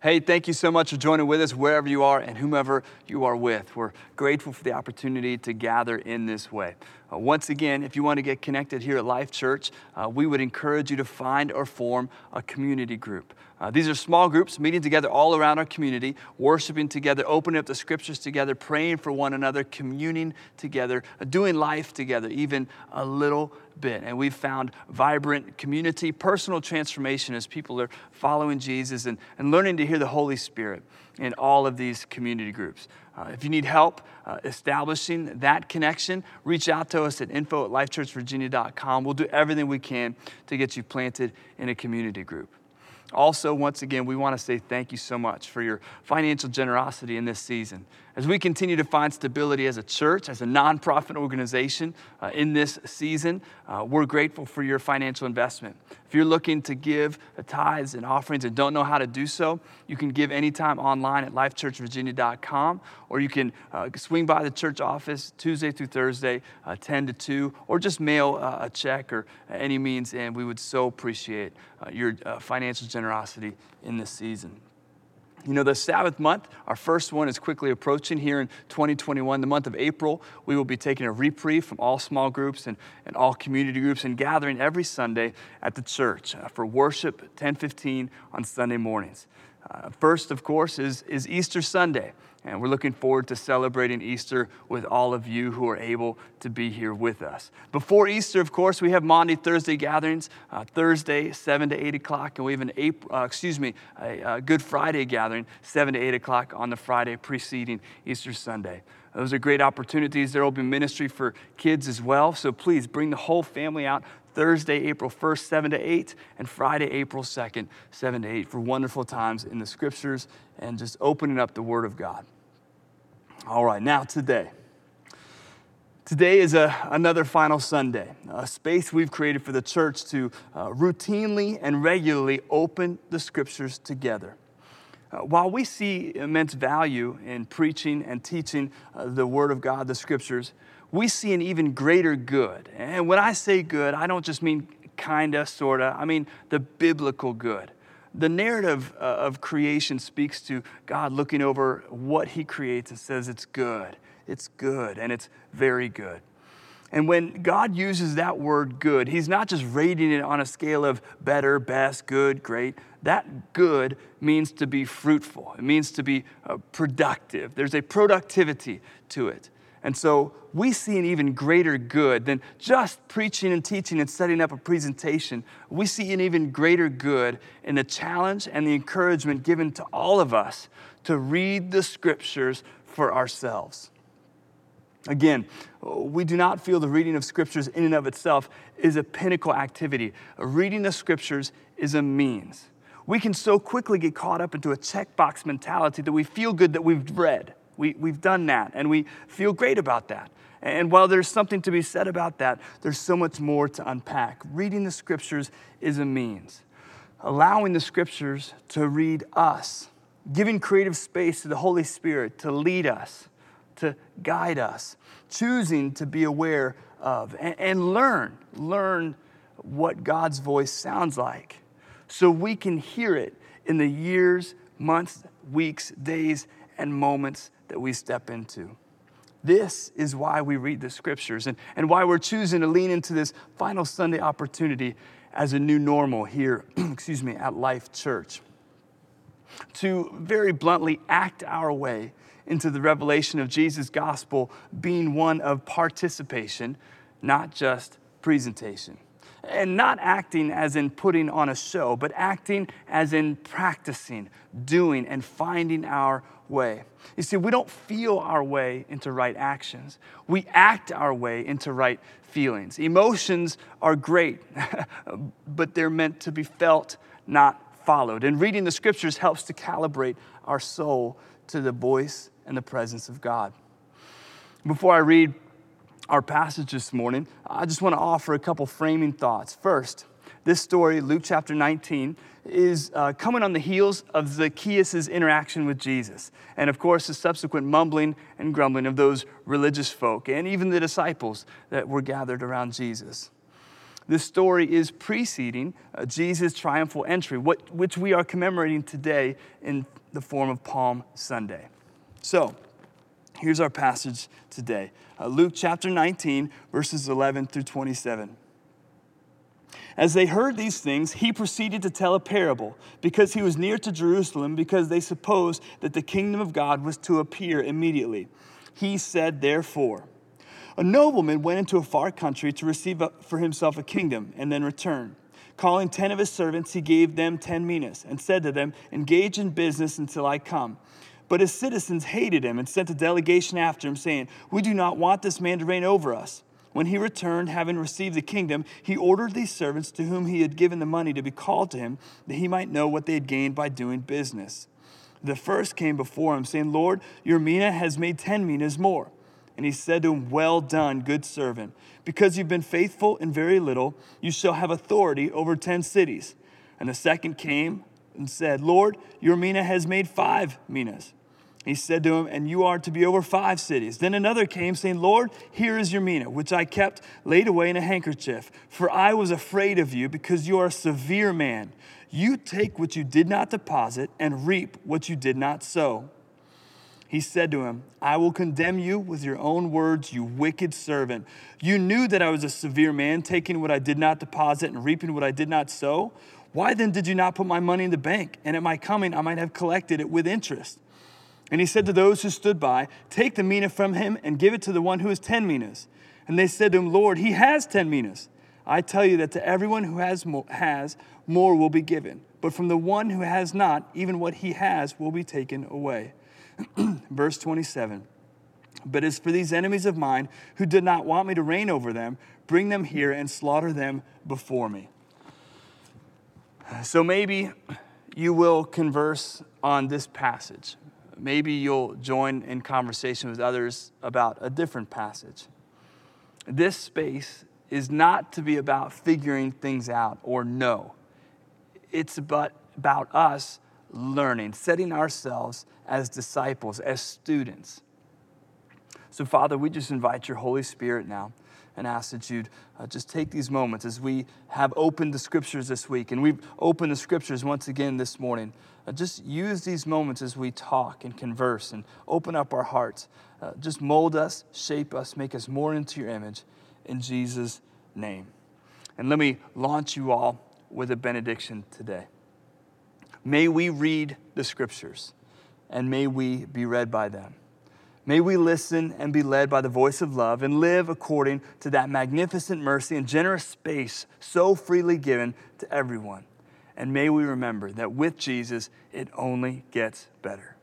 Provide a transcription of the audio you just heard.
Hey, thank you so much for joining with us wherever you are and whomever you are with. We're grateful for the opportunity to gather in this way. Uh, once again, if you want to get connected here at Life Church, uh, we would encourage you to find or form a community group. Uh, these are small groups meeting together all around our community, worshiping together, opening up the scriptures together, praying for one another, communing together, uh, doing life together, even a little bit. And we've found vibrant community, personal transformation as people are following Jesus and, and learning to hear the Holy Spirit in all of these community groups. Uh, if you need help uh, establishing that connection, reach out to us at info at lifechurchvirginia.com. We'll do everything we can to get you planted in a community group. Also, once again, we want to say thank you so much for your financial generosity in this season. As we continue to find stability as a church, as a nonprofit organization uh, in this season, uh, we're grateful for your financial investment. If you're looking to give tithes and offerings and don't know how to do so, you can give anytime online at lifechurchvirginia.com, or you can uh, swing by the church office Tuesday through Thursday, uh, 10 to 2, or just mail uh, a check or any means, and we would so appreciate uh, your financial generosity in this season. You know, the Sabbath month, our first one is quickly approaching here in 2021. The month of April, we will be taking a reprieve from all small groups and, and all community groups and gathering every Sunday at the church uh, for worship 1015 on Sunday mornings. Uh, first, of course, is, is Easter Sunday. And we're looking forward to celebrating Easter with all of you who are able to be here with us. Before Easter, of course, we have Maundy, Thursday gatherings, uh, Thursday, 7 to 8 o'clock, and we have an April, uh, excuse me, a, a Good Friday gathering, 7 to 8 o'clock on the Friday preceding Easter Sunday. Those are great opportunities. There will be ministry for kids as well. So please bring the whole family out Thursday, April 1st, 7 to 8, and Friday, April 2nd, 7 to 8, for wonderful times in the scriptures and just opening up the Word of God. All right, now today. Today is a, another final Sunday, a space we've created for the church to uh, routinely and regularly open the scriptures together. Uh, while we see immense value in preaching and teaching uh, the Word of God, the scriptures, we see an even greater good. And when I say good, I don't just mean kinda, sorta, I mean the biblical good the narrative uh, of creation speaks to God looking over what He creates and says it's good, it's good, and it's very good. And when God uses that word good, He's not just rating it on a scale of better, best, good, great. That good means to be fruitful, it means to be uh, productive. There's a productivity to it. And so we see an even greater good than just preaching and teaching and setting up a presentation. We see an even greater good in the challenge and the encouragement given to all of us to read the scriptures for ourselves. Again, we do not feel the reading of scriptures in and of itself is a pinnacle activity. Reading the scriptures is a means. We can so quickly get caught up into a checkbox mentality that we feel good that we've read. We, we've done that, and we feel great about that. And while there's something to be said about that, there's so much more to unpack. Reading the scriptures is a means. Allowing the scriptures to read us, giving creative space to the Holy Spirit to lead us, to guide us, choosing to be aware of and, and learn, learn what God's voice sounds like so we can hear it in the years, months, weeks, days, and moments that we step into. This is why we read the scriptures and, and why we're choosing to lean into this final Sunday opportunity as a new normal here, excuse me, at Life Church. To very bluntly act our way into the revelation of Jesus' gospel being one of participation, not just presentation. And not acting as in putting on a show, but acting as in practicing, doing, and finding our way. You see, we don't feel our way into right actions, we act our way into right feelings. Emotions are great, but they're meant to be felt, not followed. And reading the scriptures helps to calibrate our soul to the voice and the presence of God. Before I read our passage this morning, I just want to offer a couple framing thoughts. First, this story, Luke chapter 19, is uh, coming on the heels of Zacchaeus' interaction with Jesus. And of course, the subsequent mumbling and grumbling of those religious folk and even the disciples that were gathered around Jesus. This story is preceding uh, Jesus' triumphal entry, what, which we are commemorating today in the form of Palm Sunday. So, here's our passage today uh, Luke chapter 19, verses 11 through 27. As they heard these things, he proceeded to tell a parable because he was near to Jerusalem, because they supposed that the kingdom of God was to appear immediately. He said, Therefore, a nobleman went into a far country to receive for himself a kingdom and then return. Calling ten of his servants, he gave them ten minas and said to them, Engage in business until I come. But his citizens hated him and sent a delegation after him, saying, We do not want this man to reign over us. When he returned, having received the kingdom, he ordered these servants to whom he had given the money to be called to him, that he might know what they had gained by doing business. The first came before him, saying, Lord, your mina has made ten minas more. And he said to him, Well done, good servant. Because you've been faithful in very little, you shall have authority over ten cities. And the second came and said, Lord, your mina has made five minas. He said to him, And you are to be over five cities. Then another came, saying, Lord, here is your mina, which I kept laid away in a handkerchief. For I was afraid of you, because you are a severe man. You take what you did not deposit and reap what you did not sow. He said to him, I will condemn you with your own words, you wicked servant. You knew that I was a severe man, taking what I did not deposit and reaping what I did not sow. Why then did you not put my money in the bank? And at my coming, I might have collected it with interest. And he said to those who stood by, Take the mina from him and give it to the one who has ten minas. And they said to him, Lord, he has ten minas. I tell you that to everyone who has more, has, more will be given. But from the one who has not, even what he has will be taken away. Verse 27. But as for these enemies of mine who did not want me to reign over them, bring them here and slaughter them before me. So maybe you will converse on this passage maybe you'll join in conversation with others about a different passage. This space is not to be about figuring things out or know. It's about, about us learning, setting ourselves as disciples, as students. So, Father, we just invite your Holy Spirit now and ask that you'd uh, just take these moments as we have opened the scriptures this week and we've opened the scriptures once again this morning. Uh, just use these moments as we talk and converse and open up our hearts. Uh, just mold us, shape us, make us more into your image in Jesus' name. And let me launch you all with a benediction today. May we read the scriptures and may we be read by them. May we listen and be led by the voice of love and live according to that magnificent mercy and generous space so freely given to everyone. And may we remember that with Jesus, it only gets better.